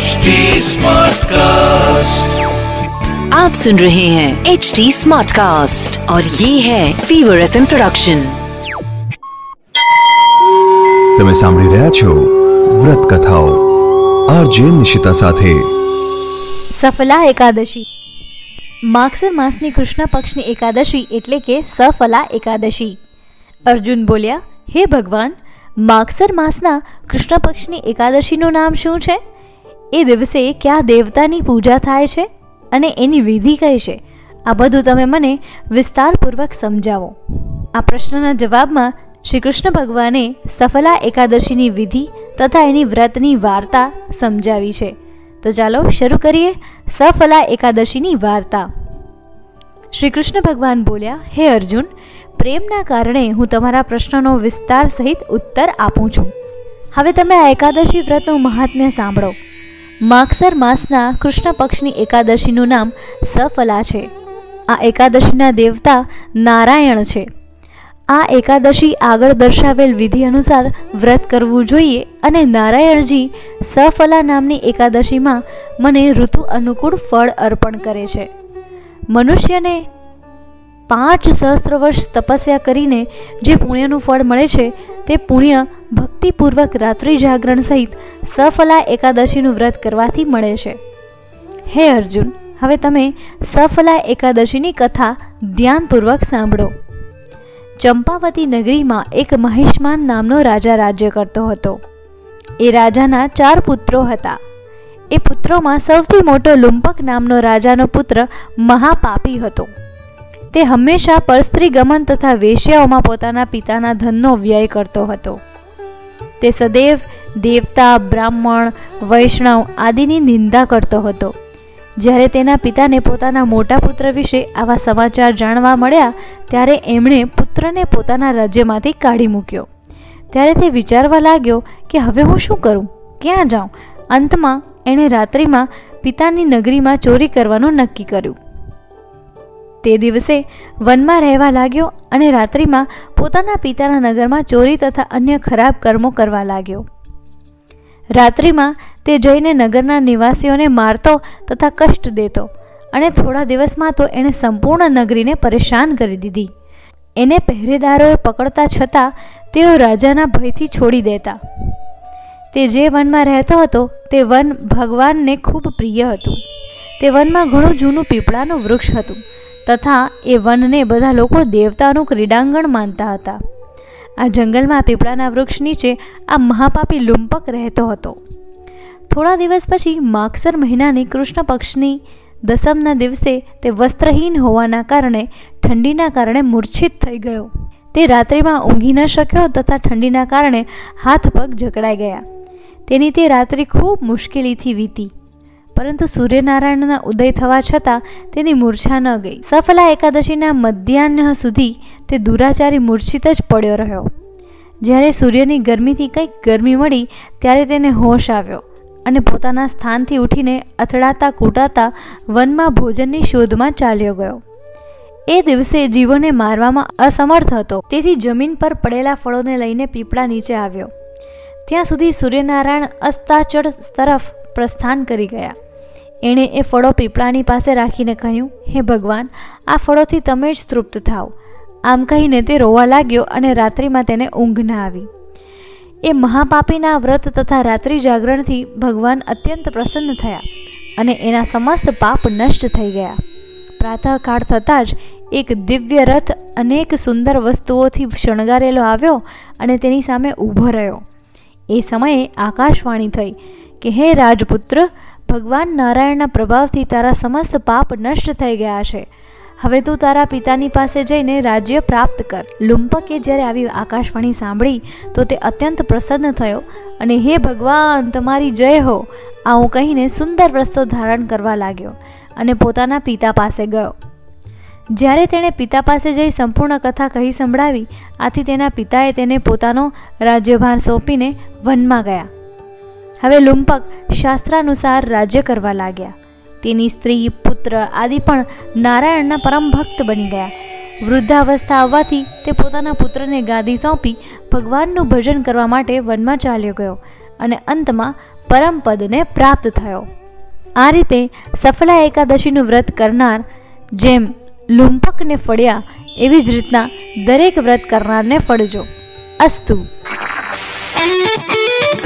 HD Smartcast. आप सुन रहे हैं एच डी स्मार्ट कास्ट और ये है फीवर एफ प्रोडक्शन તમે સાંભળી રહ્યા છો વ્રત કથાઓ આરજે નિશિતા સાથે સફલા એકાદશી માગસર માસની કૃષ્ણ પક્ષની એકાદશી એટલે કે સફલા એકાદશી અર્જુન બોલ્યા હે ભગવાન માગસર માસના કૃષ્ણ પક્ષની એકાદશીનું નામ શું છે એ દિવસે કયા દેવતાની પૂજા થાય છે અને એની વિધિ કઈ છે? આ બધું તમે મને વિસ્તારપૂર્વક સમજાવો. આ પ્રશ્નના જવાબમાં શ્રી કૃષ્ણ ભગવાને સફલા એકાદશીની વિધિ તથા એની વ્રતની વાર્તા સમજાવી છે. તો ચાલો શરૂ કરીએ સફલા એકાદશીની વાર્તા. શ્રી કૃષ્ણ ભગવાન બોલ્યા, હે અર્જુન, પ્રેમના કારણે હું તમારા પ્રશ્નનો વિસ્તાર સહિત ઉત્તર આપું છું. હવે તમે આ એકાદશી વ્રતનું મહાત્મ્ય સાંભળો. માગસર માસના કૃષ્ણ પક્ષની એકાદશીનું નામ સફલા છે. આ એકાદશીના દેવતા નારાયણ છે. આ એકાદશી આગળ દર્શાવેલ વિધિ અનુસાર વ્રત કરવું જોઈએ અને નારાયણજી સફલા નામની એકાદશીમાં મને ઋતુ અનુકૂળ ફળ અર્પણ કરે છે. મનુષ્યને પાંચ સહસ્ત્ર વર્ષ તપસ્યા કરીને જે પુણ્યનું ફળ મળે છે, તે પુણ્ય ભક્તિપૂર્વક રાત્રિ જાગરણ સહિત સફલા એકાદશીનું વ્રત કરવાથી મળે છે. હે અર્જુન, હવે તમે સફલા એકાદશીની કથા ધ્યાનપૂર્વક સાંભળો. ચંપાવતી નગરીમાં એક મહિષ્માન નામનો રાજા રાજ્ય કરતો હતો. એ રાજાના ચાર પુત્રો હતા. એ પુત્રોમાં સૌથી મોટો લુંપક નામનો રાજાનો પુત્ર મહાપાપી હતો. તે હંમેશા પરસ્ત્રી ગમન તથા વેશ્યાઓમાં પોતાના પિતાના ધનનો વ્યય કરતો હતો. તે સદૈવ દેવતા, બ્રાહ્મણ, વૈષ્ણવ આદિની નિંદા કરતો હતો. જ્યારે તેના પિતાને પોતાના મોટા પુત્ર વિશે આવા સમાચાર જાણવા મળ્યા, ત્યારે એમણે પુત્રને પોતાના રાજ્યમાંથી કાઢી મૂક્યો. ત્યારે તે વિચારવા લાગ્યો કે હવે હું શું કરું? ક્યાં જાઉં? અંતમાં એણે રાત્રિમાં પિતાની નગરીમાં ચોરી કરવાનું નક્કી કર્યું. તે દિવસે વનમાં રહેવા લાગ્યો અને રાત્રિમાં પોતાના પિતાના નગરમાં ચોરી તથા અન્ય ખરાબ કર્મો કરવા લાગ્યો. રાત્રિમાં તે જઈને નગરના નિવાસીઓને મારતો તથા કષ્ટ દેતો અને થોડા દિવસમાં તો એણે સંપૂર્ણ નગરીને પરેશાન કરી દીધી. એને પહેરેદારોએ પકડતા છતાં તેઓ રાજાના ભયથી છોડી દેતા. તે જે વનમાં રહેતો હતો તે વન ભગવાનને ખૂબ પ્રિય હતું. તે વનમાં ઘણું જૂનું પીપળાનું વૃક્ષ હતું. તથા એ વનને બધા લોકો દેવતાનું ક્રીડાંગણ માનતા હતા. આ જંગલમાં પીપળાના વૃક્ષ નીચે આ મહાપાપી લુંપક રહેતો હતો. થોડા દિવસ પછી માગસર મહિનાની કૃષ્ણ પક્ષની દસમના દિવસે તે વસ્ત્રહીન હોવાના કારણે ઠંડીના કારણે મૂર્છિત થઈ ગયો. તે રાત્રિમાં ઊંઘી ન શક્યો તથા ઠંડીના કારણે હાથ પગ જકડાઈ ગયા. તેની તે રાત્રિ ખૂબ મુશ્કેલીથી વીતી. પરંતુ સૂર્યનારાયણના ઉદય થવા છતાં તેની મૂર્છા ન ગઈ. સફલા એકાદશીના મધ્યાહ્ન સુધી તે દુરાચારી મૂર્છિત જ પડ્યો રહ્યો. જ્યારે સૂર્યની ગરમીથી કંઈક ગરમી મળી, ત્યારે તેને હોશ આવ્યો અને પોતાના સ્થાનથી ઉઠીને અથડાતા કૂટાતા વનમાં ભોજનની શોધમાં ચાલ્યો ગયો. એ દિવસે જીવોને મારવામાં અસમર્થ હતો. તેથી જમીન પર પડેલા ફળોને લઈને પીપળા નીચે આવ્યો. ત્યાં સુધી સૂર્યનારાયણ અસ્તાચળ તરફ પ્રસ્થાન કરી ગયા. એણે એ ફળો પીપળાની પાસે રાખીને કહ્યું, હે ભગવાન, આ ફળોથી તમે જ તૃપ્ત થાઓ. આમ કહીને તે રોવા લાગ્યો અને રાત્રિમાં તેને ઊંઘ ના આવી. એ મહાપાપીના વ્રત તથા રાત્રિ જાગરણથી ભગવાન અત્યંત પ્રસન્ન થયા અને એના સમસ્ત પાપ નષ્ટ થઈ ગયા. પ્રાતઃકાળ થતાં જ એક દિવ્ય રથ અનેક સુંદર વસ્તુઓથી શણગારેલો આવ્યો અને તેની સામે ઊભો રહ્યો. એ સમયે આકાશવાણી થઈ કે, હે રાજપુત્ર ભગવાન નારાયણના પ્રભાવથી તારા સમસ્ત પાપ નષ્ટ થઈ ગયા છે. હવે તું તારા પિતાની પાસે જઈને રાજ્ય પ્રાપ્ત કર. લુંપકે જ્યારે આવી આકાશવાણી સાંભળી, તો તે અત્યંત પ્રસન્ન થયો અને હે ભગવાન, તમારી જય હો. આવું કહીને સુંદર રસ્તો ધારણ કરવા લાગ્યો અને પોતાના પિતા પાસે ગયો. જ્યારે તેણે પિતા પાસે જઈ સંપૂર્ણ કથા કહી સંભળાવી, આથી તેના પિતાએ તેને પોતાનો રાજ્યભાર સોંપીને વનમાં ગયા. હવે લુંપક શાસ્ત્રાનુસાર રાજ્ય કરવા લાગ્યા. તેની સ્ત્રી, પુત્ર આદિ પણ નારાયણના પરમ ભક્ત બની ગયા. વૃદ્ધાવસ્થા આવવાથી તે પોતાના પુત્રને ગાદી સોંપી ભગવાનનું ભજન કરવા માટે વનમાં ચાલ્યો ગયો અને અંતમાં પરમપદને પ્રાપ્ત થયો. આ રીતે સફલા એકાદશીનું વ્રત કરનાર, જેમ લુંપકને ફળ્યા, એવી જ રીતના દરેક વ્રત કરનારને ફળજો. અસ્તુ.